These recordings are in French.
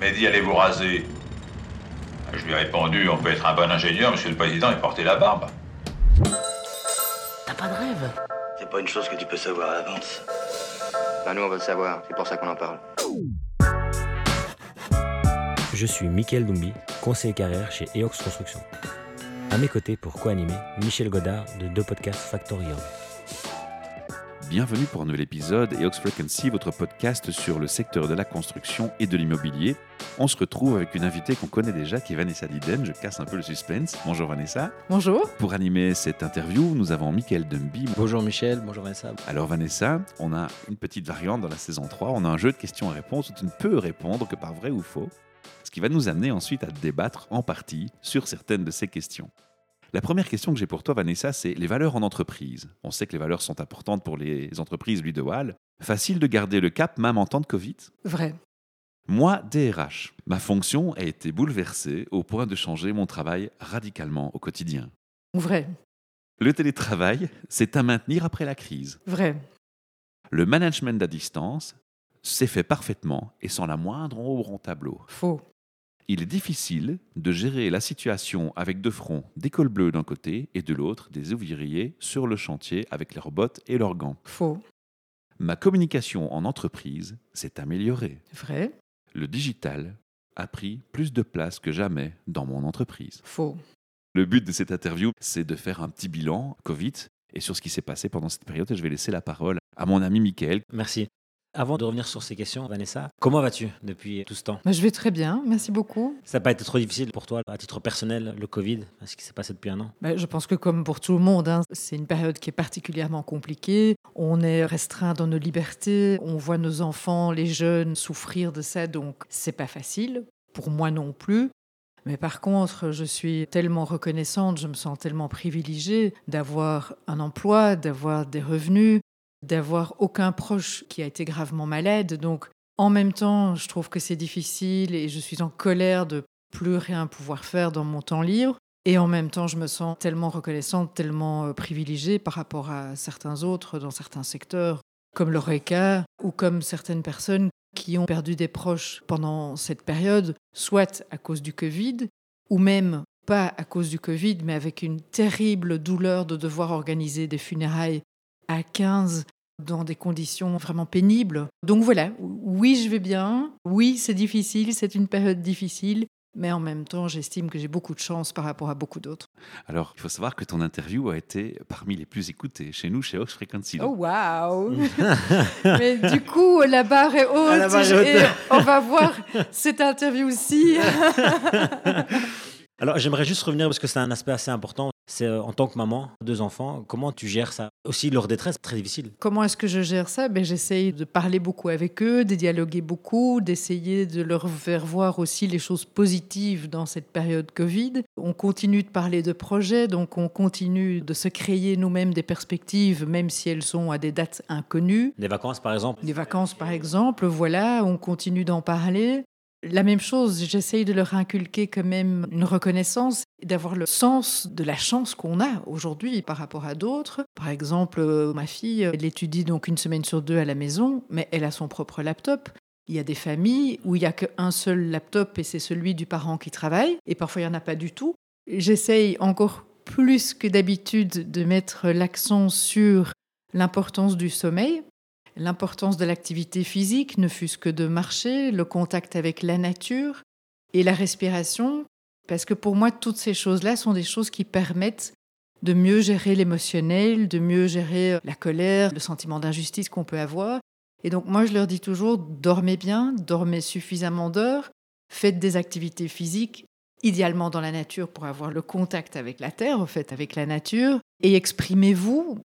Mehdi, allez vous raser. Je lui ai répondu, on peut être un bon ingénieur, monsieur le président, et porter la barbe. T'as pas de rêve? C'est pas une chose que tu peux savoir à l'avance. Ben nous on veut le savoir, c'est pour ça qu'on en parle. Je suis Mickaël Dumbi, conseiller carrière chez EOX Construction. À mes côtés pour co-animer, Michel Godard de deux podcasts Factorial. Bienvenue pour un nouvel épisode EOX Frequency, votre podcast sur le secteur de la construction et de l'immobilier. On se retrouve avec une invitée qu'on connaît déjà, qui est Vanessa Liden. Je casse un peu le suspense. Bonjour Vanessa. Bonjour. Pour animer cette interview, nous avons Michael Dumby. Bonjour Michel, bonjour Vanessa. Alors Vanessa, on a une petite variante dans la saison 3. On a un jeu de questions-réponses où tu ne peux répondre que par vrai ou faux. Ce qui va nous amener ensuite à débattre en partie sur certaines de ces questions. La première question que j'ai pour toi, Vanessa, c'est les valeurs en entreprise. On sait que les valeurs sont importantes pour les entreprises, lui de Wall. Facile de garder le cap même en temps de Covid? Vrai. Moi, DRH, ma fonction a été bouleversée au point de changer mon travail radicalement au quotidien. Vrai. Le télétravail, c'est à maintenir après la crise. Vrai. Le management à distance, c'est fait parfaitement et sans la moindre ombre en tableau. Faux. Il est difficile de gérer la situation avec de front des cols bleus d'un côté et de l'autre des ouvriers sur le chantier avec leurs bottes et leurs gants. Faux. Ma communication en entreprise s'est améliorée. Vrai. Le digital a pris plus de place que jamais dans mon entreprise. Faux. Le but de cette interview, c'est de faire un petit bilan Covid et sur ce qui s'est passé pendant cette période. Et je vais laisser la parole à mon ami Mickaël. Merci. Avant de revenir sur ces questions, Vanessa, comment vas-tu depuis tout ce temps? Bah, je vais très bien, merci beaucoup. Ça n'a pas été trop difficile pour toi, à titre personnel, le Covid, ce qui s'est passé depuis un an? Bah, je pense que comme pour tout le monde, hein, c'est une période qui est particulièrement compliquée. On est restreint dans nos libertés, on voit nos enfants, les jeunes souffrir de ça, donc c'est pas facile. Pour moi non plus. Mais par contre, je suis tellement reconnaissante, je me sens tellement privilégiée d'avoir un emploi, d'avoir des revenus, d'avoir aucun proche qui a été gravement malade. Donc, en même temps, je trouve que c'est difficile et je suis en colère de plus rien pouvoir faire dans mon temps libre. Et en même temps, je me sens tellement reconnaissante, tellement euh, privilégiée par rapport à certains autres dans certains secteurs, comme l'ORECA ou comme certaines personnes qui ont perdu des proches pendant cette période, soit à cause du Covid, ou même pas à cause du Covid, mais avec une terrible douleur de devoir organiser des funérailles à 15 dans des conditions vraiment pénibles. Donc voilà, oui, je vais bien, oui, c'est difficile, c'est une période difficile, mais en même temps, j'estime que j'ai beaucoup de chance par rapport à beaucoup d'autres. Alors, il faut savoir que ton interview a été parmi les plus écoutées chez nous, chez Ox Frequency. Oh, waouh Mais du coup, la barre est haute, la barre est haute. et on va voir cette interview-ci. Alors, j'aimerais juste revenir parce que c'est un aspect assez important. C'est euh, en tant que maman, deux enfants, comment tu gères ça? Aussi, leur détresse, très difficile. Comment est-ce que je gère ça? Ben, J'essaye de parler beaucoup avec eux, de dialoguer beaucoup, d'essayer de leur faire voir aussi les choses positives dans cette période Covid. On continue de parler de projets, donc on continue de se créer nous-mêmes des perspectives, même si elles sont à des dates inconnues. Des vacances, par exemple Les vacances, par exemple, voilà, on continue d'en parler. La même chose, j'essaye de leur inculquer quand même une reconnaissance, d'avoir le sens de la chance qu'on a aujourd'hui par rapport à d'autres. Par exemple, euh, ma fille, elle étudie donc une semaine sur deux à la maison, mais elle a son propre laptop. Il y a des familles où il n'y a qu'un seul laptop et c'est celui du parent qui travaille, et parfois il n'y en a pas du tout. J'essaye encore plus que d'habitude de mettre l'accent sur l'importance du sommeil, l'importance de l'activité physique, ne fût-ce que de marcher, le contact avec la nature et la respiration, parce que pour moi, toutes ces choses-là sont des choses qui permettent de mieux gérer l'émotionnel, de mieux gérer la colère, le sentiment d'injustice qu'on peut avoir. Et donc moi, je leur dis toujours, dormez bien, dormez suffisamment d'heures, faites des activités physiques, idéalement dans la nature pour avoir le contact avec la terre, en fait, avec la nature, et exprimez-vous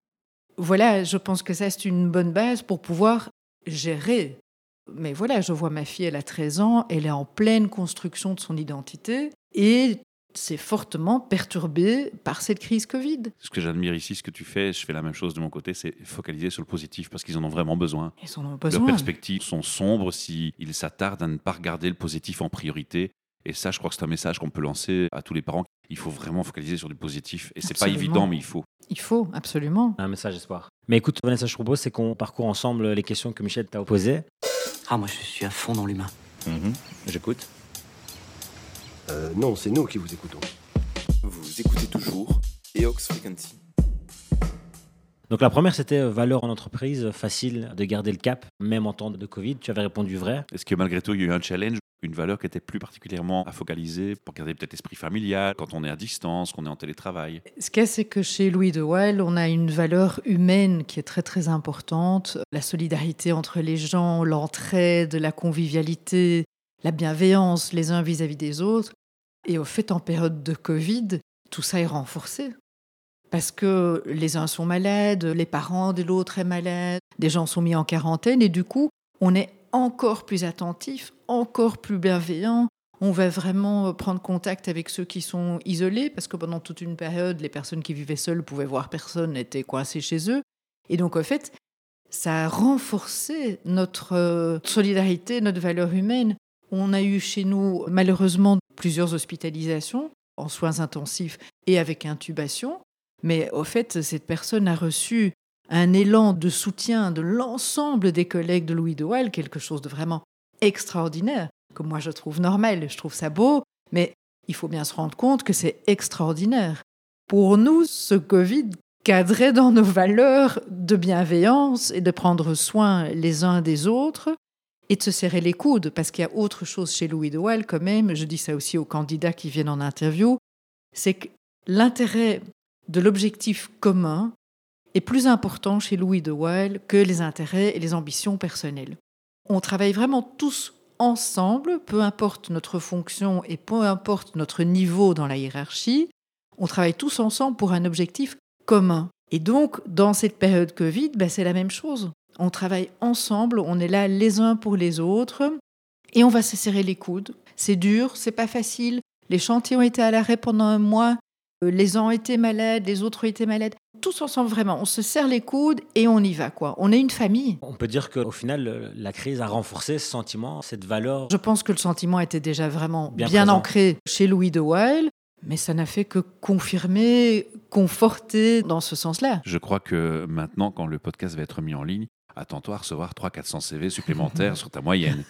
voilà, je pense que ça, c'est une bonne base pour pouvoir gérer. Mais voilà, je vois ma fille, elle a 13 ans, elle est en pleine construction de son identité et c'est fortement perturbé par cette crise Covid. Ce que j'admire ici, ce que tu fais, je fais la même chose de mon côté, c'est focaliser sur le positif parce qu'ils en ont vraiment besoin. Ils en ont Leurs besoin. perspectives sont sombres s'ils s'attardent à ne pas regarder le positif en priorité. Et ça, je crois que c'est un message qu'on peut lancer à tous les parents. Il faut vraiment focaliser sur du positif. Et c'est pas évident, mais il faut. Il faut, absolument. Un message espoir. Mais écoute, Vanessa, je propose, c'est qu'on parcourt ensemble les questions que Michel t'a posées. Ah, moi, je suis à fond dans l'humain. Mhm. J'écoute. Euh, non, c'est nous qui vous écoutons. Vous écoutez toujours Eox Frequency. Donc la première, c'était euh, valeur en entreprise, facile de garder le cap, même en temps de Covid. Tu avais répondu vrai. Est-ce que malgré tout, il y a eu un challenge, une valeur qui était plus particulièrement à focaliser pour garder peut-être l'esprit familial quand on est à distance, qu'on est en télétravail Ce qu'il y a, c'est que chez Louis de Wael, on a une valeur humaine qui est très très importante. La solidarité entre les gens, l'entraide, la convivialité, la bienveillance les uns vis-à-vis des autres. Et au fait, en période de Covid, tout ça est renforcé. Parce que les uns sont malades, les parents de l'autre est malade, des gens sont mis en quarantaine et du coup, on est encore plus attentif, encore plus bienveillant. On va vraiment prendre contact avec ceux qui sont isolés parce que pendant toute une période, les personnes qui vivaient seules pouvaient voir personne, étaient coincées chez eux. Et donc, en fait, ça a renforcé notre euh, solidarité, notre valeur humaine. On a eu chez nous, malheureusement, plusieurs hospitalisations en soins intensifs et avec intubation. Mais au fait, cette personne a reçu un élan de soutien de l'ensemble des collègues de Louis de Waal, quelque chose de vraiment extraordinaire, que moi je trouve normal, je trouve ça beau, mais il faut bien se rendre compte que c'est extraordinaire. Pour nous, ce Covid cadrait dans nos valeurs de bienveillance et de prendre soin les uns des autres et de se serrer les coudes, parce qu'il y a autre chose chez Louis de Waal quand même, je dis ça aussi aux candidats qui viennent en interview, c'est que l'intérêt de l'objectif commun est plus important chez Louis de Waal que les intérêts et les ambitions personnelles. On travaille vraiment tous ensemble, peu importe notre fonction et peu importe notre niveau dans la hiérarchie, on travaille tous ensemble pour un objectif commun. Et donc, dans cette période Covid, ben, c'est la même chose. On travaille ensemble, on est là les uns pour les autres, et on va se serrer les coudes. C'est dur, c'est pas facile. Les chantiers ont été à l'arrêt pendant un mois, euh, les uns ont été malades, les autres ont été malades. Tous ensemble, vraiment, on se serre les coudes et on y va, quoi. On est une famille. On peut dire qu'au final, la crise a renforcé ce sentiment, cette valeur. Je pense que le sentiment était déjà vraiment Bien ancré chez Louis de Wael, mais ça n'a fait que confirmer, conforter dans ce sens-là. Je crois que maintenant, quand le podcast va être mis en ligne, attends-toi à recevoir 300-400 CV supplémentaires sur ta moyenne.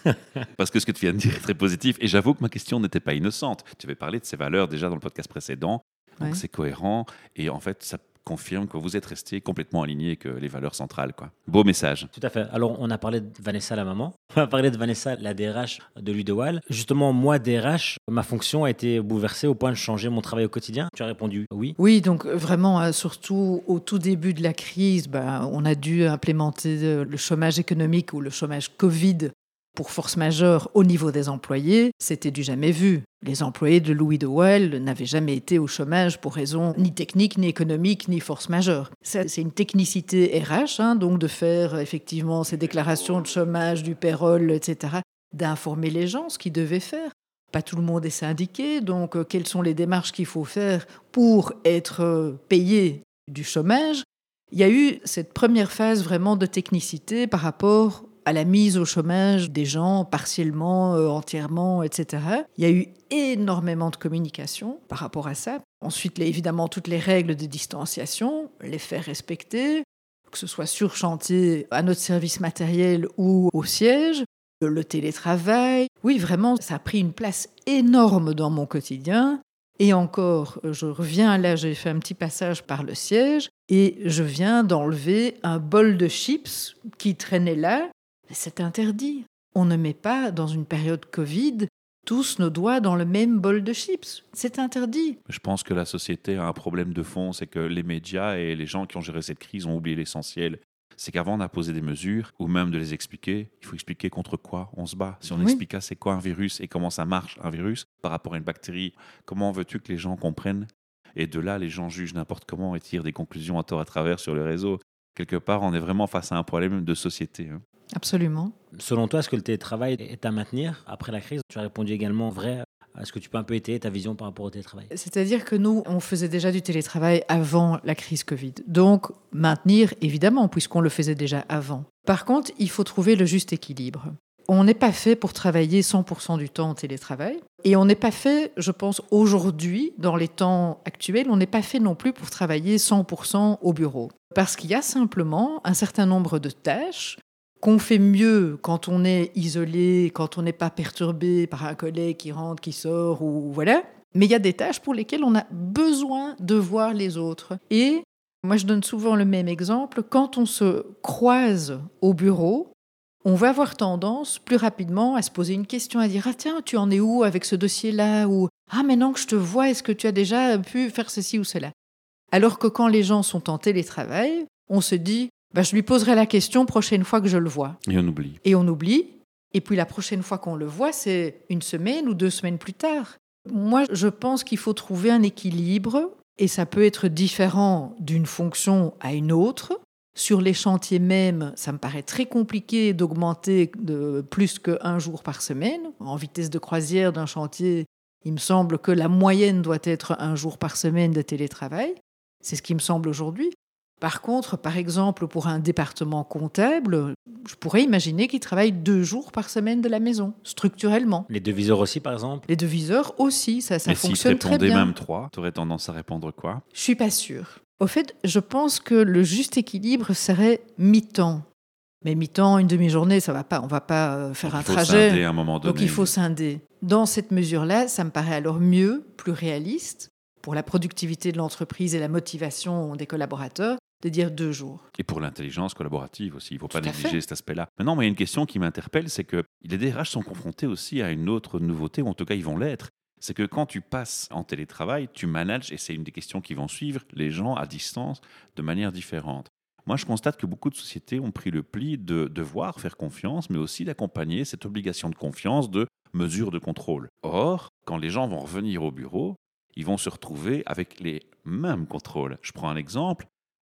Parce que ce que tu viens de dire est très positif. Et j'avoue que ma question n'était pas innocente. Tu avais parlé de ces valeurs déjà dans le podcast précédent. Donc Ouais. c'est cohérent. Et en fait, ça confirme que vous êtes resté complètement aligné avec les valeurs centrales. Quoi. Beau message. Tout à fait. Alors, on a parlé de Vanessa, la maman. On a parlé de Vanessa, la DRH de Louis de Waal. Justement, moi, DRH, ma fonction a été bouleversée au point de changer mon travail au quotidien. Tu as répondu oui. Oui, donc vraiment, euh, surtout au tout début de la crise, ben, on a dû implémenter euh, le chômage économique ou le chômage Covid pour force majeure au niveau des employés. C'était du jamais vu. Les employés de Louis de Wael n'avaient jamais été au chômage pour raison ni technique, ni économique, ni force majeure. C'est une technicité RH, hein, donc de faire effectivement ces déclarations de chômage, du payroll, etc., d'informer les gens ce qu'ils devaient faire. Pas tout le monde est syndiqué, donc euh, quelles sont les démarches qu'il faut faire pour être euh, payé du chômage? Il y a eu cette première phase vraiment de technicité par rapport à la mise au chômage des gens partiellement, euh, entièrement, etc. Il y a eu énormément de communication par rapport à ça. Ensuite, évidemment, toutes les règles de distanciation, les faire respecter, que ce soit sur chantier, à notre service matériel ou au siège, le télétravail. Oui, vraiment, ça a pris une place énorme dans mon quotidien. Et encore, je reviens là, j'ai fait un petit passage par le siège et je viens d'enlever un bol de chips qui traînait là. C'est interdit. On ne met pas, dans une période Covid, tous nos doigts dans le même bol de chips. C'est interdit. Je pense que la société a un problème de fond, c'est que les médias et les gens qui ont géré cette crise ont oublié l'essentiel. C'est qu'avant d'imposer des mesures, ou même de les expliquer, il faut expliquer contre quoi on se bat. Si on Oui. explique c'est quoi un virus et comment ça marche un virus par rapport à une bactérie, comment veux-tu que les gens comprennent? Et de là, les gens jugent n'importe comment et tirent des conclusions à tort à travers sur le réseau. Quelque part, on est vraiment face à un problème de société. hein. Absolument. Selon toi, est-ce que le télétravail est à maintenir après la crise? Tu as répondu également vrai. Est-ce que tu peux un peu étayer ta vision par rapport au télétravail? C'est-à-dire que nous, on faisait déjà du télétravail avant la crise Covid. Donc, maintenir, évidemment, puisqu'on le faisait déjà avant. Par contre, il faut trouver le juste équilibre. On n'est pas fait pour travailler 100% du temps en télétravail. Et on n'est pas fait, je pense, aujourd'hui, dans les temps actuels, on n'est pas fait non plus pour travailler 100% au bureau. Parce qu'il y a simplement un certain nombre de tâches qu'on fait mieux quand on est isolé, quand on n'est pas perturbé par un collègue qui rentre, qui sort, ou voilà. Mais il y a des tâches pour lesquelles on a besoin de voir les autres. Et moi, je donne souvent le même exemple. Quand on se croise au bureau, on va avoir tendance plus rapidement à se poser une question, à dire Ah tiens, tu en es où avec ce dossier-là? Ou Ah maintenant que je te vois, est-ce que tu as déjà pu faire ceci ou cela? Alors que quand les gens sont en télétravail, on se dit bah, Je lui poserai la question prochaine fois que je le vois. Et on oublie. Et on oublie. Et puis la prochaine fois qu'on le voit, c'est une semaine ou deux semaines plus tard. Moi, je pense qu'il faut trouver un équilibre et ça peut être différent d'une fonction à une autre. Sur les chantiers même, ça me paraît très compliqué d'augmenter de plus qu'un jour par semaine. En vitesse de croisière d'un chantier, il me semble que la moyenne doit être un jour par semaine de télétravail. C'est ce qui me semble aujourd'hui. Par contre, par exemple, pour un département comptable, je pourrais imaginer qu'il travaille deux jours par semaine de la maison, structurellement. Les deviseurs aussi, par exemple? Les deviseurs aussi, ça, ça Mais fonctionne si très tu bien. même trois, tu aurais tendance à répondre quoi? Je suis pas sûre. Au fait, je pense que le juste équilibre serait mi-temps. Mais mi-temps, une demi-journée, ça va pas. On va pas euh, faire Donc, un il faut trajet. scinder à un moment Donc donné. il faut scinder. Dans cette mesure-là, ça me paraît alors mieux, plus réaliste, pour la productivité de l'entreprise et la motivation des collaborateurs, de dire deux jours. Et pour l'intelligence collaborative aussi, il ne faut pas Tout négliger fait. cet aspect-là. Maintenant, il y a une question qui m'interpelle, c'est que les DRH sont confrontés aussi à une autre nouveauté, ou en tout cas, ils vont l'être. C'est que quand tu passes en télétravail, tu manages, et c'est une des questions qui vont suivre, les gens à distance de manière différente. Moi, je constate que beaucoup de sociétés ont pris le pli de devoir faire confiance, mais aussi d'accompagner cette obligation de confiance de mesures de contrôle. Or, quand les gens vont revenir au bureau, ils vont se retrouver avec les mêmes contrôles. Je prends un exemple.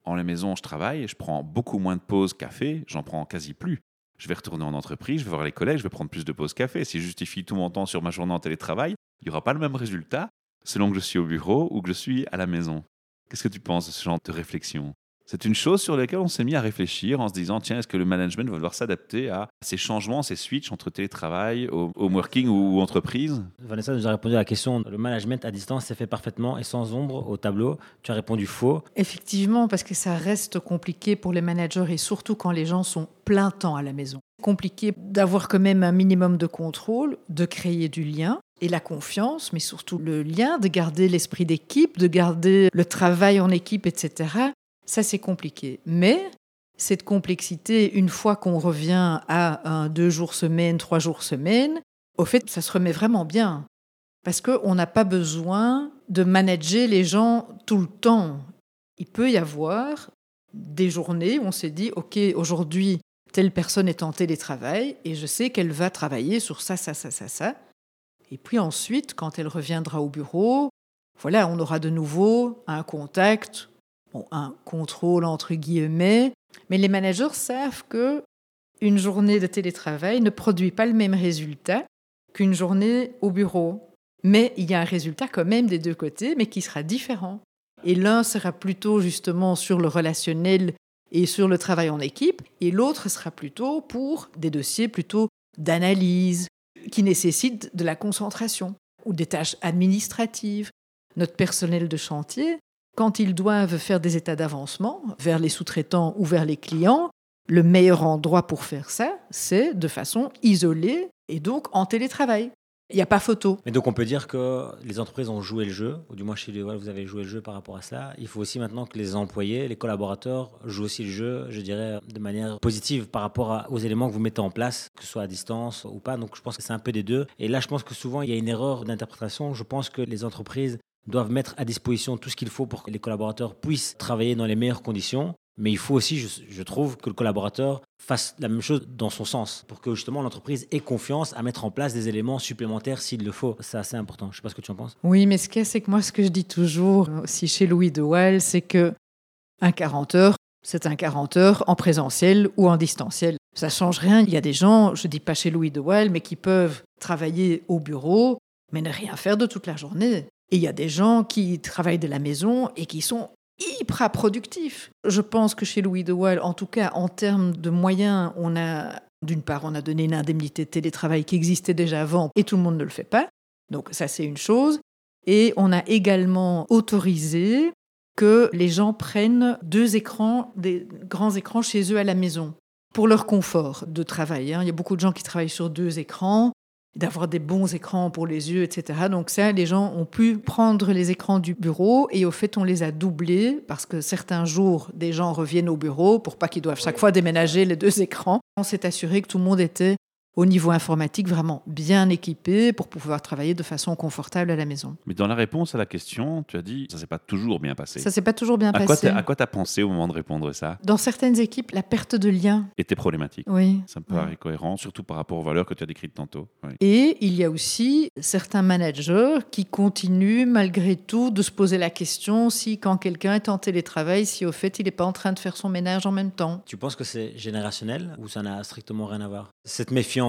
En la maison, je travaille, je prends beaucoup moins de pauses café, j'en prends quasi plus. Je vais retourner en entreprise, je vais voir les collègues, je vais prendre plus de pauses café. Si je justifie tout mon temps sur ma journée en télétravail, il n'y aura pas le même résultat selon que je suis au bureau ou que je suis à la maison. Qu'est-ce que tu penses de ce genre de réflexion? C'est une chose sur laquelle on s'est mis à réfléchir en se disant tiens, est-ce que le management va devoir s'adapter à ces changements, ces switches entre télétravail, home working ou entreprise? Vanessa nous a répondu à la question le management à distance s'est fait parfaitement et sans ombre au tableau. Tu as répondu faux. Effectivement, parce que ça reste compliqué pour les managers et surtout quand les gens sont plein temps à la maison. Compliqué d'avoir quand même un minimum de contrôle, de créer du lien et la confiance, mais surtout le lien, de garder l'esprit d'équipe, de garder le travail en équipe, etc. Ça, c'est compliqué. Mais cette complexité, une fois qu'on revient à un deux jours semaine, trois jours semaine, au fait, ça se remet vraiment bien. Parce qu'on n'a pas besoin de manager les gens tout le temps. Il peut y avoir des journées où on s'est dit, OK, aujourd'hui, telle personne est en télétravail et je sais qu'elle va travailler sur ça, ça, ça, ça, ça. Et puis ensuite, quand elle reviendra au bureau, voilà, on aura de nouveau un contact, bon, un contrôle entre guillemets. Mais les managers savent que une journée de télétravail ne produit pas le même résultat qu'une journée au bureau. Mais il y a un résultat quand même des deux côtés, mais qui sera différent. Et l'un sera plutôt justement sur le relationnel et sur le travail en équipe, et l'autre sera plutôt pour des dossiers plutôt d'analyse, qui nécessitent de la concentration ou des tâches administratives. Notre personnel de chantier, quand ils doivent faire des états d'avancement vers les sous-traitants ou vers les clients, le meilleur endroit pour faire ça, c'est de façon isolée et donc en télétravail. Il n'y a pas photo. Mais donc on peut dire que les entreprises ont joué le jeu, ou du moins chez les vous avez joué le jeu par rapport à cela. Il faut aussi maintenant que les employés, les collaborateurs jouent aussi le jeu, je dirais, de manière positive par rapport aux éléments que vous mettez en place, que ce soit à distance ou pas. Donc je pense que c'est un peu des deux. Et là, je pense que souvent il y a une erreur d'interprétation. Je pense que les entreprises doivent mettre à disposition tout ce qu'il faut pour que les collaborateurs puissent travailler dans les meilleures conditions. Mais il faut aussi, je, trouve, que le collaborateur fasse la même chose dans son sens, pour que justement l'entreprise ait confiance à mettre en place des éléments supplémentaires s'il le faut. C'est assez important. Je ne sais pas ce que tu en penses. Oui, mais ce qu'il c'est que moi, ce que je dis toujours aussi chez Louis de c'est que un 40 heures, c'est un 40 heures en présentiel ou en distanciel. Ça change rien. Il y a des gens, je dis pas chez Louis de mais qui peuvent travailler au bureau, mais ne rien faire de toute la journée. Et il y a des gens qui travaillent de la maison et qui sont hyper productifs. Je pense que chez Louis de Waal, en tout cas en termes de moyens, on a d'une part, on a donné une indemnité de télétravail qui existait déjà avant et tout le monde ne le fait pas. Donc ça, c'est une chose. Et on a également autorisé que les gens prennent deux écrans, des grands écrans chez eux à la maison. pour leur confort de travail. hein. Il y a beaucoup de gens qui travaillent sur deux écrans, d'avoir des bons écrans pour les yeux, etc. Donc ça, les gens ont pu prendre les écrans du bureau et au fait, on les a doublés parce que certains jours, des gens reviennent au bureau pour pas qu'ils doivent chaque fois déménager les deux écrans. On s'est assuré que tout le monde était au niveau informatique vraiment bien équipé pour pouvoir travailler de façon confortable à la maison. Mais dans la réponse à la question, tu as dit ça s'est pas toujours bien passé. Ça s'est pas toujours bien à passé. à quoi tu as pensé au moment de répondre ça? Dans certaines équipes, la perte de lien, Était problématique. oui. Ça me paraît cohérent, surtout par rapport aux valeurs que tu as décrites tantôt. Oui. Et il y a aussi certains managers qui continuent malgré tout de se poser la question si quand quelqu'un est en télétravail, si au fait il n'est pas en train de faire son ménage en même temps. Tu penses que c'est générationnel ou ça n'a strictement rien à voir? Cette méfiance,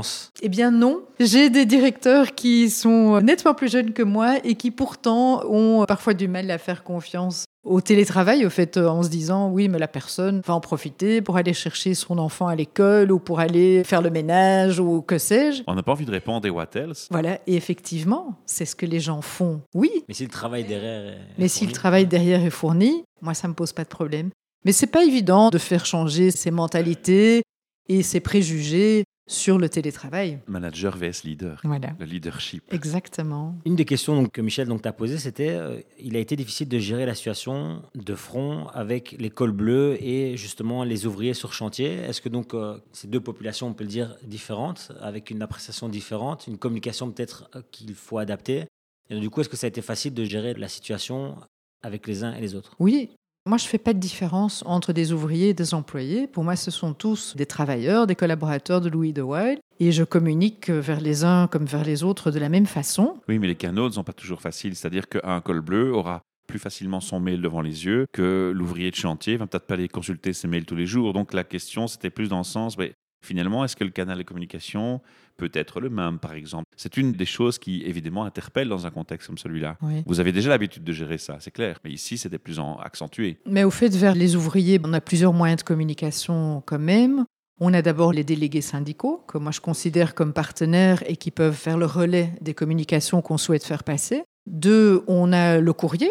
Eh bien non, j'ai des directeurs qui sont nettement plus jeunes que moi et qui pourtant ont parfois du mal à faire confiance au télétravail, au fait, euh, en se disant oui, mais la personne va en profiter pour aller chercher son enfant à l'école ou pour aller faire le ménage ou que sais-je. On n'a pas envie de répondre et what else Voilà, et effectivement, c'est ce que les gens font. Oui, mais si le travail derrière est mais est si le fourni, travail derrière est fourni, moi, ça me pose pas de problème. Mais c'est pas évident de faire changer ses mentalités et ses préjugés sur le télétravail. Manager vs leader. Voilà, Le leadership. exactement. Une des questions donc, que Michel donc, t'a posées, c'était euh, il a été difficile de gérer la situation de front avec les cols bleus et justement les ouvriers sur chantier. Est-ce que donc euh, ces deux populations, on peut le dire, différentes, avec une appréciation différente, une communication peut-être euh, qu'il faut adapter? Et du coup, est-ce que ça a été facile de gérer la situation avec les uns et les autres? Oui, moi, je fais pas de différence entre des ouvriers et des employés. Pour moi, ce sont tous des travailleurs, des collaborateurs de Louis de Wild. Et je communique vers les uns comme vers les autres de la même façon. Oui, mais les canaux ne sont pas toujours faciles. C'est-à-dire qu'un col bleu aura plus facilement son mail devant les yeux que l'ouvrier de chantier va peut-être pas aller consulter ses mails tous les jours. Donc la question, c'était plus dans le sens, mais finalement, est-ce que le canal de communication peut être le même, par exemple? C'est une des choses qui, évidemment, interpelle dans un contexte comme celui-là. Oui. Vous avez déjà l'habitude de gérer ça, c'est clair. Mais ici, c'était plus en accentué. Mais au fait, vers les ouvriers, on a plusieurs moyens de communication quand même. On a d'abord les délégués syndicaux, que moi je considère comme partenaires et qui peuvent faire le relais des communications qu'on souhaite faire passer. Deux, on a le courrier.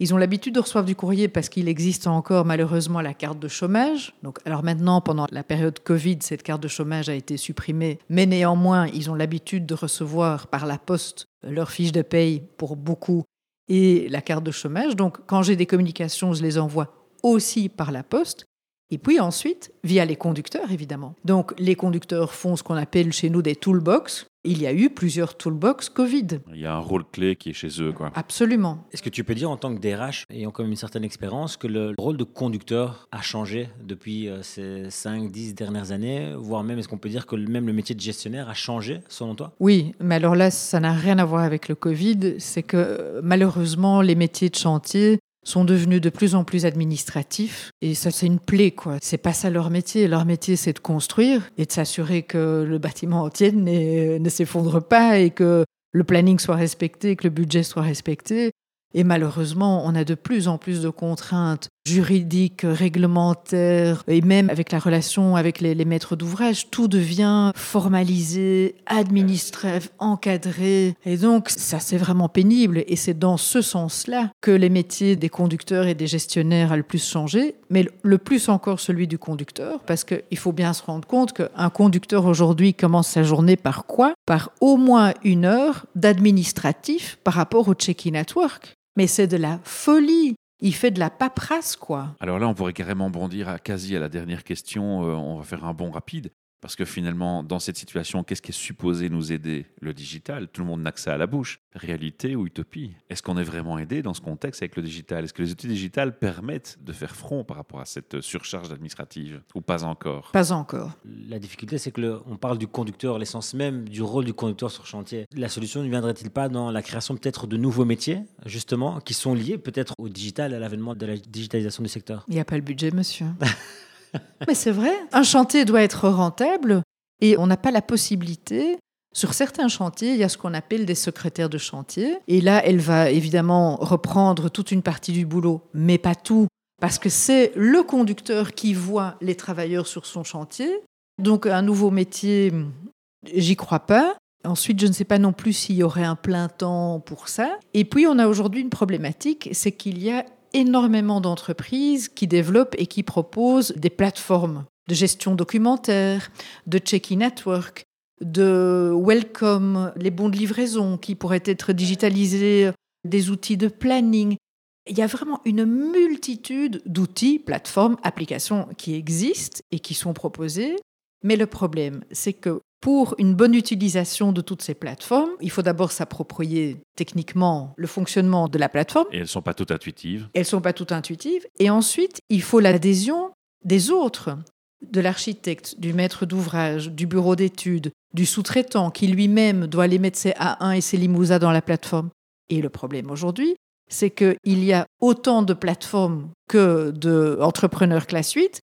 Ils ont l'habitude de recevoir du courrier parce qu'il existe encore malheureusement la carte de chômage. Donc, alors maintenant, pendant la période Covid, cette carte de chômage a été supprimée, mais néanmoins, ils ont l'habitude de recevoir par la poste leur fiche de paye pour beaucoup et la carte de chômage. Donc, quand j'ai des communications, je les envoie aussi par la poste. Et puis ensuite, via les conducteurs, évidemment. Donc, les conducteurs font ce qu'on appelle chez nous des toolbox. Il y a eu plusieurs toolbox Covid. Il y a un rôle clé qui est chez eux, quoi. Absolument. Est-ce que tu peux dire en tant que DRH, ayant quand même une certaine expérience, que le rôle de conducteur a changé depuis euh, ces 5-10 dernières années, voire même est-ce qu'on peut dire que même le métier de gestionnaire a changé selon toi? Oui, mais alors là, ça n'a rien à voir avec le Covid. C'est que euh, malheureusement, les métiers de chantier sont devenus de plus en plus administratifs. Et ça, c'est une plaie, quoi. C'est pas ça leur métier. Leur métier, c'est de construire et de s'assurer que le bâtiment euh, ne s'effondre pas et que le planning soit respecté, que le budget soit respecté. Et malheureusement, on a de plus en plus de contraintes juridiques, réglementaires, et même avec la relation avec les, les maîtres d'ouvrage, tout devient formalisé, administré, encadré. Et donc, ça, c'est vraiment pénible. Et c'est dans ce sens-là que les métiers des conducteurs et des gestionnaires a le plus changé, mais le plus encore celui du conducteur, parce qu'il faut bien se rendre compte qu'un conducteur aujourd'hui commence sa journée par quoi? Par au moins une heure d'administratif par rapport au check-in at work. Mais c'est de la folie. Il fait de la paperasse, quoi. Alors là, on pourrait carrément bondir à quasi à la dernière question. euh, on va faire un bond rapide. Parce que finalement, dans cette situation, qu'est-ce qui est supposé nous aider? Le digital, tout le monde n'a que ça à la bouche. Réalité ou utopie? Est-ce qu'on est vraiment aidé dans ce contexte avec le digital? Est-ce que les outils digitales permettent de faire front par rapport à cette surcharge administrative Ou pas encore? Pas encore. La difficulté, c'est que le- on parle du conducteur, l'essence même du rôle du conducteur sur chantier. La solution ne viendrait-il pas dans la création peut-être de nouveaux métiers, justement, qui sont liés peut-être au digital, à l'avènement de la digitalisation du secteur? Il n'y a pas le budget, monsieur. Mais c'est vrai. Un chantier doit être rentable et on n'a pas la possibilité. Sur certains chantiers, il y a ce qu'on appelle des secrétaires de chantier. Et là, elle va évidemment reprendre toute une partie du boulot, mais pas tout, parce que c'est le conducteur qui voit les travailleurs sur son chantier. Donc un nouveau métier, j'y crois pas. Ensuite, je ne sais pas non plus s'il y aurait un plein temps pour ça. Et puis, on a aujourd'hui une problématique, c'est qu'il y a énormément d'entreprises qui développent et qui proposent des plateformes de gestion documentaire, de check-in network, de welcome, les bons de livraison qui pourraient être digitalisés, des outils de planning. Il y a vraiment une multitude d'outils, plateformes, applications qui existent et qui sont proposées. Mais le problème, c'est que pour une bonne utilisation de toutes ces plateformes, il faut d'abord s'approprier techniquement le fonctionnement de la plateforme. Et elles ne sont pas toutes intuitives. Elles ne sont pas toutes intuitives. Et ensuite, il faut l'adhésion des autres, de l'architecte, du maître d'ouvrage, du bureau d'études, du sous-traitant qui lui-même doit aller mettre ses A1 et ses limousins dans la plateforme. Et le problème aujourd'hui, c'est qu'il y a autant de plateformes que d'entrepreneurs classe 8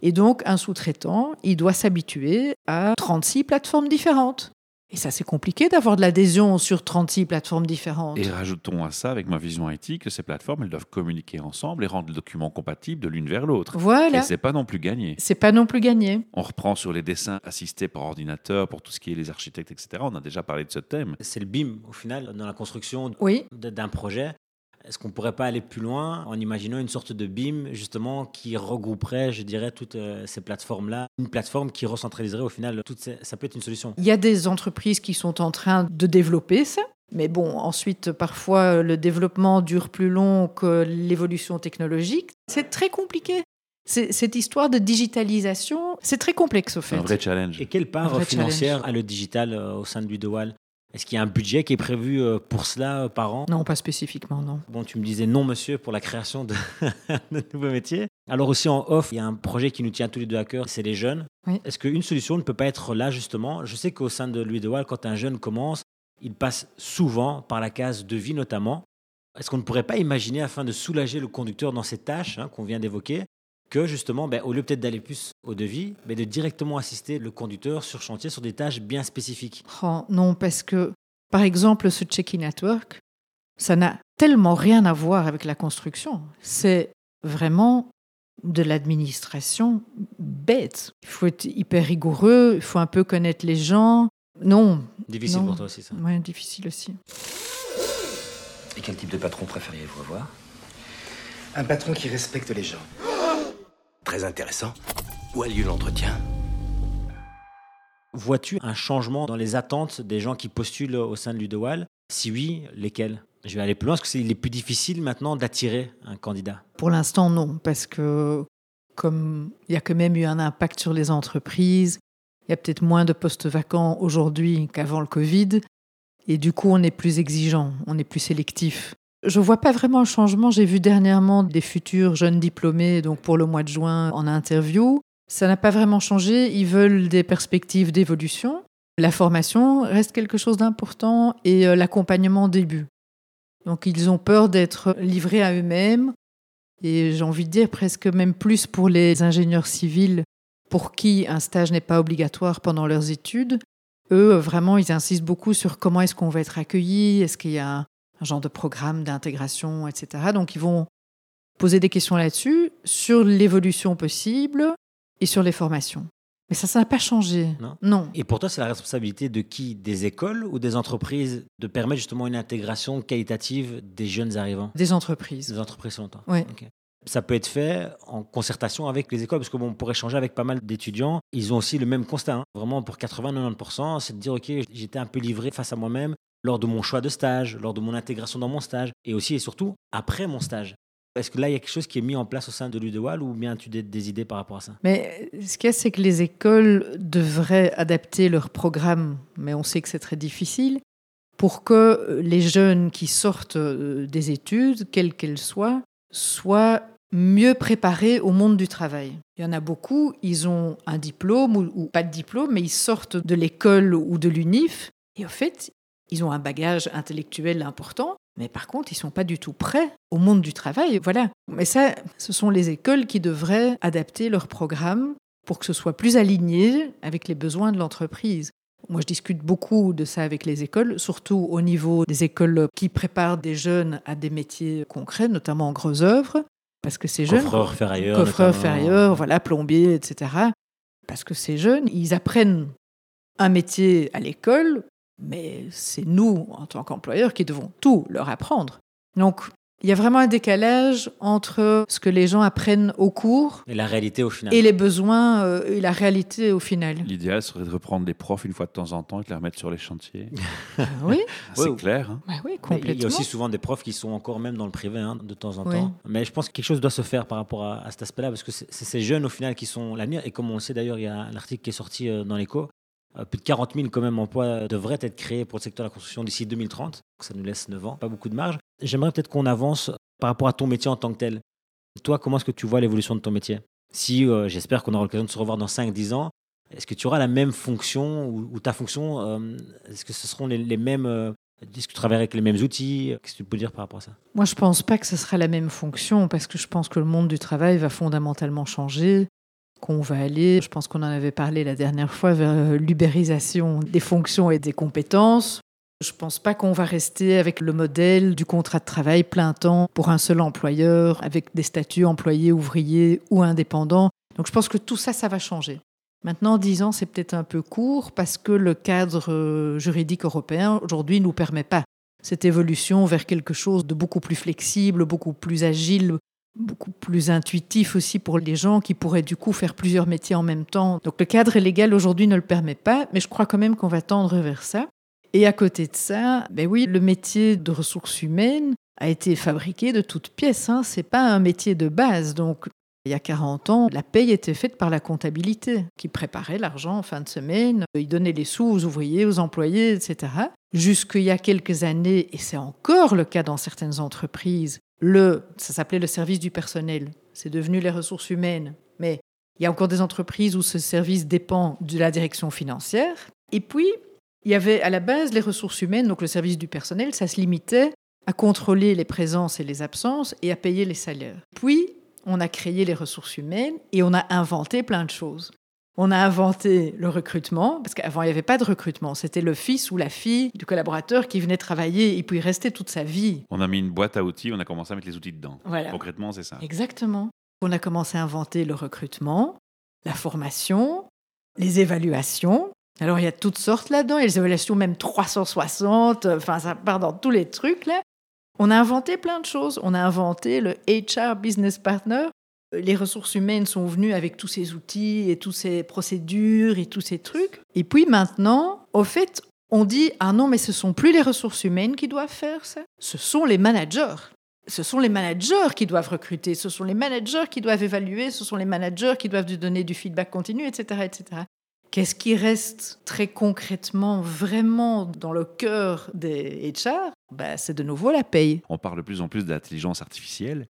et donc, un sous-traitant, il doit s'habituer à 36 plateformes différentes. Et ça, c'est compliqué d'avoir de l'adhésion sur 36 plateformes différentes. Et rajoutons à ça, avec ma vision IT, que ces plateformes, elles doivent communiquer ensemble et rendre les documents compatibles de l'une vers l'autre. Voilà. Et c'est pas non plus gagné. C'est pas non plus gagné. On reprend sur les dessins assistés par ordinateur, pour tout ce qui est les architectes, etc. On a déjà parlé de ce thème. C'est le BIM, au final, dans la construction oui. d'un projet. Est-ce qu'on ne pourrait pas aller plus loin en imaginant une sorte de BIM, justement, qui regrouperait, je dirais, toutes euh, ces plateformes-là? Une plateforme qui recentraliserait au final toutes ces... Ça peut être une solution. Il y a des entreprises qui sont en train de développer ça. Mais bon, ensuite, parfois, le développement dure plus long que l'évolution technologique. C'est très compliqué. Cette histoire de digitalisation, c'est très complexe au fait. Un vrai challenge. Et quelle part financière challenge. a le digital euh, au sein de l'UDOAL est-ce qu'il y a un budget qui est prévu euh, pour cela euh, par an? Non, pas spécifiquement, non. Bon, tu me disais non, monsieur, pour la création de, de nouveaux métiers. Alors aussi en off, il y a un projet qui nous tient tous les deux à cœur, c'est les jeunes. Oui. Est-ce qu'une solution ne peut pas être là, justement? Je sais qu'au sein de Louis de Waal, quand un jeune commence, il passe souvent par la case de vie notamment. Est-ce qu'on ne pourrait pas imaginer, afin de soulager le conducteur dans ces tâches hein, qu'on vient d'évoquer, que justement, ben, au lieu peut-être d'aller plus au devis, mais de directement assister le conducteur sur chantier sur des tâches bien spécifiques oh, Non, parce que par exemple, ce check-in network, ça n'a tellement rien à voir avec la construction. C'est vraiment de l'administration bête. Il faut être hyper rigoureux, il faut un peu connaître les gens. Non. Difficile non. pour toi aussi, ça. Oui, difficile aussi. Et quel type de patron préfériez-vous avoir? Un patron qui respecte les gens. Très intéressant. Où a lieu l'entretien? Vois-tu un changement dans les attentes des gens qui postulent au sein de l'UDOAL Si oui, lesquels? Je vais aller plus loin. Est-ce qu'il est plus difficile maintenant d'attirer un candidat Pour l'instant, non, parce que comme il y a quand même eu un impact sur les entreprises, il y a peut-être moins de postes vacants aujourd'hui qu'avant le Covid, et du coup, on est plus exigeant, on est plus sélectif. Je vois pas vraiment un changement. J'ai vu dernièrement des futurs jeunes diplômés, donc pour le mois de juin, en interview. Ça n'a pas vraiment changé. Ils veulent des perspectives d'évolution. La formation reste quelque chose d'important et euh, l'accompagnement au début. Donc ils ont peur d'être livrés à eux-mêmes. Et j'ai envie de dire presque même plus pour les ingénieurs civils pour qui un stage n'est pas obligatoire pendant leurs études. Eux, vraiment, ils insistent beaucoup sur comment est-ce qu'on va être accueilli, est-ce qu'il y a un, genre de programme d'intégration, etc. Donc ils vont poser des questions là-dessus, sur l'évolution possible, et sur les formations. Mais ça, ça n'a pas changé. Non. non. Et pour toi, c'est la responsabilité de qui Des écoles ou des entreprises de permettre justement une intégration qualitative des jeunes arrivants? Des entreprises. Des entreprises, toi Oui. Okay. Ça peut être fait en concertation avec les écoles, parce que bon, on pourrait échanger avec pas mal d'étudiants. Ils ont aussi le même constat. Hein. Vraiment, pour 80-90%, c'est de dire, OK, j'étais un peu livré face à moi-même lors de mon choix de stage, lors de mon intégration dans mon stage, et aussi et surtout après mon stage. Est-ce que là, il y a quelque chose qui est mis en place au sein de l'UDEWAL ou bien tu as des idées par rapport à ça? Mais ce qu'il y a, c'est que les écoles devraient adapter leur programme, mais on sait que c'est très difficile, pour que les jeunes qui sortent des études, quelles qu'elles soient, soient mieux préparés au monde du travail. Il y en a beaucoup, ils ont un diplôme ou, ou pas de diplôme, mais ils sortent de l'école ou de l'UNIF, et en fait, ils ont un bagage intellectuel important, mais par contre, ils ne sont pas du tout prêts au monde du travail. Voilà. Mais ça, ce sont les écoles qui devraient adapter leur programme pour que ce soit plus aligné avec les besoins de l'entreprise. Moi, je discute beaucoup de ça avec les écoles, surtout au niveau des écoles qui préparent des jeunes à des métiers concrets, notamment en grosses œuvres, parce que ces jeunes... Coffreurs, ferrailleurs. Coffreurs, ferrailleurs, voilà, plombiers, etc. Parce que ces jeunes, ils apprennent un métier à l'école, mais c'est nous, en tant qu'employeurs, qui devons tout leur apprendre. Donc, il y a vraiment un décalage entre ce que les gens apprennent au cours Et la réalité au final. et les besoins euh, et la réalité au final. L'idéal serait de reprendre des profs une fois de temps en temps et de les remettre sur les chantiers. Oui, C'est Ouais, clair. hein. bah oui, Mais Il y a complètement. aussi souvent des profs qui sont encore même dans le privé hein, de temps en Oui. temps. Mais je pense que quelque chose doit se faire par rapport à, à cet aspect-là parce que c'est c'est ces jeunes au final qui sont l'avenir. Et comme on le sait d'ailleurs, il y a un article qui est sorti euh, dans l'écho. Euh, Plus de 40 000 quand même emplois devraient être créés pour le secteur de la construction d'ici 2030. Donc ça nous laisse 9 ans, pas beaucoup de marge. J'aimerais peut-être qu'on avance par rapport à ton métier en tant que tel. Toi, comment est-ce que tu vois l'évolution de ton métier? Si, euh, j'espère qu'on aura l'occasion de se revoir dans 5-10 ans, est-ce que tu auras la même fonction ou, ta fonction, euh, est-ce que ce seront les, mêmes... euh, est-ce que tu travailleras avec les mêmes outils? Qu'est-ce que tu peux dire par rapport à ça? Moi, je pense pas que ce sera la même fonction parce que je pense que le monde du travail va fondamentalement changer, qu'on va aller, je pense qu'on en avait parlé la dernière fois, vers euh, l'ubérisation des fonctions et des compétences. Je pense pas qu'on va rester avec le modèle du contrat de travail plein temps pour un seul employeur, avec des statuts employés, ouvriers ou indépendants. Donc je pense que tout ça, ça va changer. Maintenant, 10 ans, c'est peut-être un peu court parce que le cadre euh, juridique européen aujourd'hui ne nous permet pas cette évolution vers quelque chose de beaucoup plus flexible, beaucoup plus agile, beaucoup plus intuitif aussi pour les gens qui pourraient du coup faire plusieurs métiers en même temps. Donc le cadre légal aujourd'hui ne le permet pas, mais je crois quand même qu'on va tendre vers ça. Et à côté de ça, ben oui, le métier de ressources humaines a été fabriqué de toutes pièces. Hein. C'est pas un métier de base. Donc il y a 40 ans, la paye était faite par la comptabilité, qui préparait l'argent en fin de semaine, il donnait les sous aux ouvriers, aux employés, etc. Jusqu'il y a quelques années, et c'est encore le cas dans certaines entreprises, ça s'appelait le service du personnel, c'est devenu les ressources humaines. Mais il y a encore des entreprises où ce service dépend de la direction financière. Et puis, il y avait à la base les ressources humaines, donc le service du personnel, ça se limitait à contrôler les présences et les absences et à payer les salaires. Puis, on a créé les ressources humaines et on a inventé plein de choses. On a inventé le recrutement, parce qu'avant, il n'y avait pas de recrutement. C'était le fils ou la fille du collaborateur qui venait travailler et puis rester toute sa vie. On a mis une boîte à outils, on a commencé à mettre les outils dedans. Voilà. Concrètement, c'est ça. Exactement. On a commencé à inventer le recrutement, la formation, les évaluations. Alors, il y a toutes sortes là-dedans. Il y a les évaluations même 360, enfin, ça part dans tous les trucs là. On a inventé plein de choses. On a inventé le HR Business Partner. Les ressources humaines sont venues avec tous ces outils et toutes ces procédures et tous ces trucs. Et puis maintenant, au fait, on dit ah non, mais ce sont plus les ressources humaines qui doivent faire ça. Ce sont les managers. Ce sont les managers qui doivent recruter. Ce sont les managers qui doivent évaluer. Ce sont les managers qui doivent donner du feedback continu, etc., etc. Qu'est-ce qui reste très concrètement, vraiment dans le cœur des HR ben, C'est de nouveau la paye. On parle de plus en plus d'intelligence artificielle.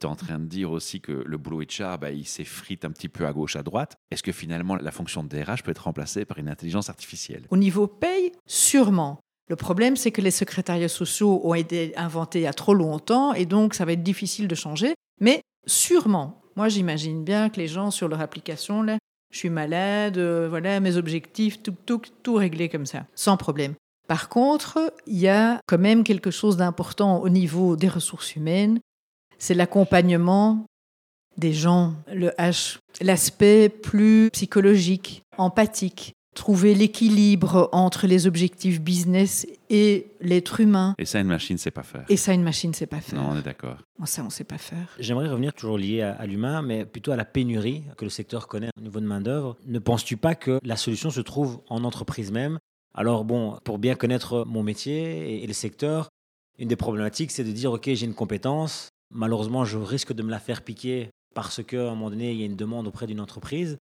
Tu es en train de dire aussi que le boulot HR, bah, il s'effrite un petit peu à gauche, à droite. Est-ce que finalement la fonction de DRH peut être remplacée par une intelligence artificielle? Au niveau paye, sûrement. Le problème, c'est que les secrétariats sociaux ont été inventés il y a trop longtemps et donc ça va être difficile de changer. Mais sûrement, moi j'imagine bien que les gens sur leur application, là, je suis malade, euh, voilà mes objectifs, tout, tout, tout réglé comme ça, sans problème. Par contre, il y a quand même quelque chose d'important au niveau des ressources humaines, c'est l'accompagnement des gens, le H, l'aspect plus psychologique, empathique, trouver l'équilibre entre les objectifs business et l'être humain. Et ça, une machine ne sait pas faire. Et ça, une machine ne sait pas faire. Non, on est d'accord. Ça, on ne sait pas faire. J'aimerais revenir toujours lié à, à l'humain, mais plutôt à la pénurie que le secteur connaît au niveau de main-d'œuvre. Ne penses-tu pas que la solution se trouve en entreprise même? Alors, bon, pour bien connaître mon métier et, et le secteur, une des problématiques, c'est de dire OK, j'ai une compétence. Malheureusement, je risque de me la faire piquer parce qu'à un moment donné, il y a une demande auprès d'une entreprise.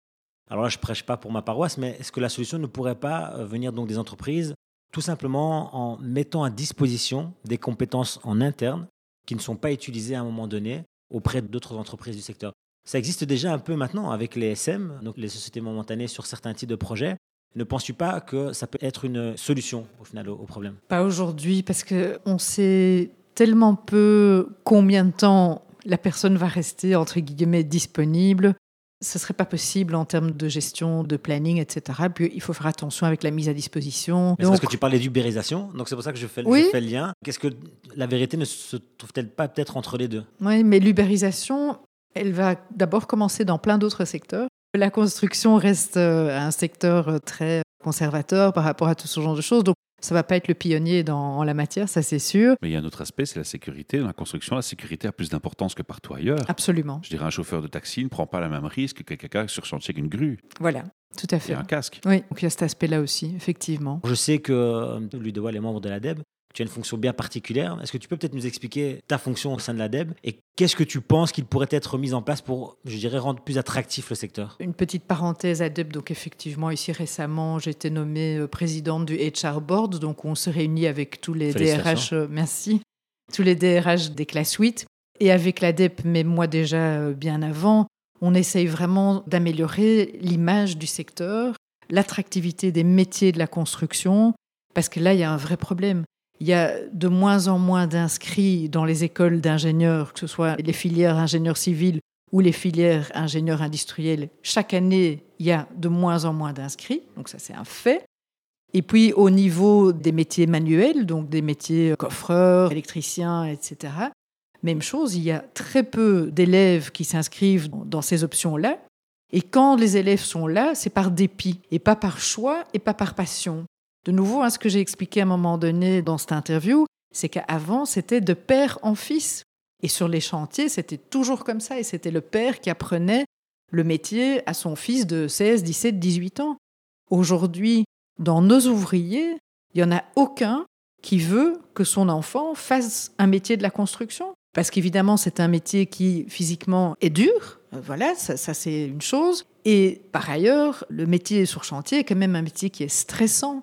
Alors là, je prêche pas pour ma paroisse, mais est-ce que la solution ne pourrait pas euh, venir donc des entreprises tout simplement en mettant à disposition des compétences en interne qui ne sont pas utilisées à un moment donné auprès d'autres entreprises du secteur? Ça existe déjà un peu maintenant avec les SM, donc les sociétés momentanées sur certains types de projets. Ne penses-tu pas que ça peut être une solution au final au, problème? Pas aujourd'hui, parce qu'on sait tellement peu combien de temps la personne va rester, entre guillemets, disponible. Ce ne serait pas possible en termes de gestion, de planning, etc. Puis il faut faire attention avec la mise à disposition. C'est parce que tu parlais d'ubérisation, donc c'est pour ça que je fais, Oui. je fais le lien. Qu'est-ce que la vérité ne se trouve-t-elle pas peut-être entre les deux? Oui, mais l'ubérisation, elle va d'abord commencer dans plein d'autres secteurs. La construction reste euh, un secteur euh, très conservateur par rapport à tout ce genre de choses. Donc, Ça va pas être le pionnier dans, en la matière, ça c'est sûr. Mais il y a un autre aspect, c'est la sécurité. Dans la construction, la sécurité a plus d'importance que partout ailleurs. Absolument. Je dirais, un chauffeur de taxi ne prend pas le même risque que quelqu'un sur chantier qu'une grue. Voilà, tout à fait. Et un casque. Oui, donc il y a cet aspect-là aussi, effectivement. Je sais que euh, Ludois est membre de l'ADEB. Tu as une fonction bien particulière. Est-ce que tu peux peut-être nous expliquer ta fonction au sein de l'ADEB et qu'est-ce que tu penses qu'il pourrait être mis en place pour, je dirais, rendre plus attractif le secteur? Une petite parenthèse ADEB, donc effectivement, ici récemment, j'ai été nommée euh, présidente du HR Board, donc on se réunit avec tous les DRH, euh, merci, tous les DRH des classes 8, et avec l'ADEP, mais moi déjà euh, bien avant, on essaye vraiment d'améliorer l'image du secteur, l'attractivité des métiers de la construction, parce que là, il y a un vrai problème. Il y a de moins en moins d'inscrits dans les écoles d'ingénieurs, que ce soit les filières ingénieurs civils ou les filières ingénieurs industriels. Chaque année, il y a de moins en moins d'inscrits, donc ça c'est un fait. Et puis au niveau des métiers manuels, donc des métiers coffreurs, électriciens, etc., même chose, il y a très peu d'élèves qui s'inscrivent dans ces options-là. Et quand les élèves sont là, c'est par dépit, et pas par choix, et pas par passion. De nouveau, hein, ce que j'ai expliqué à un moment donné dans cette interview, c'est qu'avant, c'était de père en fils. Et sur les chantiers, c'était toujours comme ça, et c'était le père qui apprenait le métier à son fils de 16, 17, 18 ans. Aujourd'hui, dans nos ouvriers, il n'y en a aucun qui veut que son enfant fasse un métier de la construction. Parce qu'évidemment, c'est un métier qui physiquement est dur. Euh, Voilà, ça, ça, c'est une chose. Et par ailleurs, le métier sur chantier est quand même un métier qui est stressant.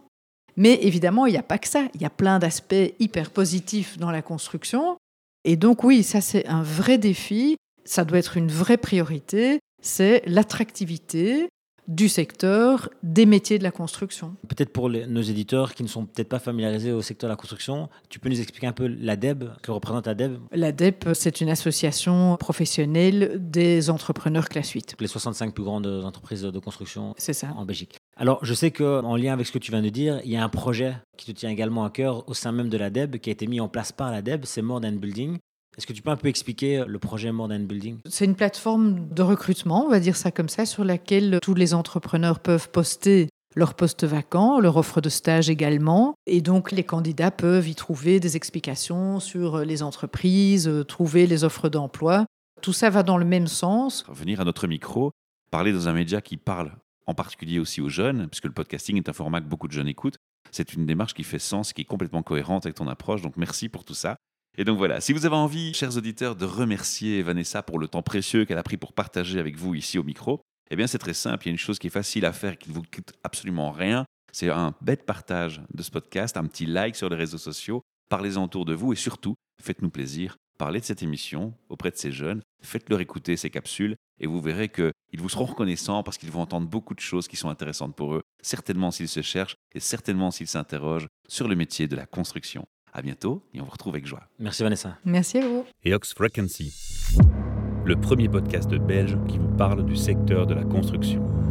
Mais évidemment, il n'y a pas que ça. Il y a plein d'aspects hyper positifs dans la construction. Et donc oui, ça c'est un vrai défi. Ça doit être une vraie priorité. C'est l'attractivité du secteur des métiers de la construction. Peut-être pour les- nos éditeurs qui ne sont peut-être pas familiarisés au secteur de la construction, tu peux nous expliquer un peu l'ADEB, que représente l'ADEB, L'ADEP, c'est une association professionnelle des entrepreneurs classe 8. les 65 plus grandes entreprises de construction C'est ça. en Belgique. Alors, je sais qu'en lien avec ce que tu viens de dire, il y a un projet qui te tient également à cœur au sein même de l'ADEB, qui a été mis en place par l'ADEB, c'est More Than Building. Est-ce que tu peux un peu expliquer le projet More Than Building? C'est une plateforme de recrutement, on va dire ça comme ça, sur laquelle tous les entrepreneurs peuvent poster leurs postes vacants, leur offre de stage également. Et donc, les candidats peuvent y trouver des explications sur les entreprises, euh, trouver les offres d'emploi. Tout ça va dans le même sens. Venir à notre micro, parler dans un média qui parle en particulier aussi aux jeunes, puisque le podcasting est un format que beaucoup de jeunes écoutent. C'est une démarche qui fait sens, qui est complètement cohérente avec ton approche. Donc merci pour tout ça. Et donc voilà, si vous avez envie, chers auditeurs, de remercier Vanessa pour le temps précieux qu'elle a pris pour partager avec vous ici au micro, eh bien c'est très simple. Il y a une chose qui est facile à faire et qui ne vous coûte absolument rien. C'est un bête partage de ce podcast, un petit like sur les réseaux sociaux. Parlez-en autour de vous et surtout, faites-nous plaisir. Parlez de cette émission auprès de ces jeunes. Faites-leur écouter ces capsules et vous verrez qu'ils vous seront reconnaissants parce qu'ils vont entendre beaucoup de choses qui sont intéressantes pour eux, certainement s'ils se cherchent et certainement s'ils s'interrogent sur le métier de la construction. À bientôt et on vous retrouve avec joie. Merci Vanessa. Merci à vous. Eox Frequency, le premier podcast belge qui vous parle du secteur de la construction.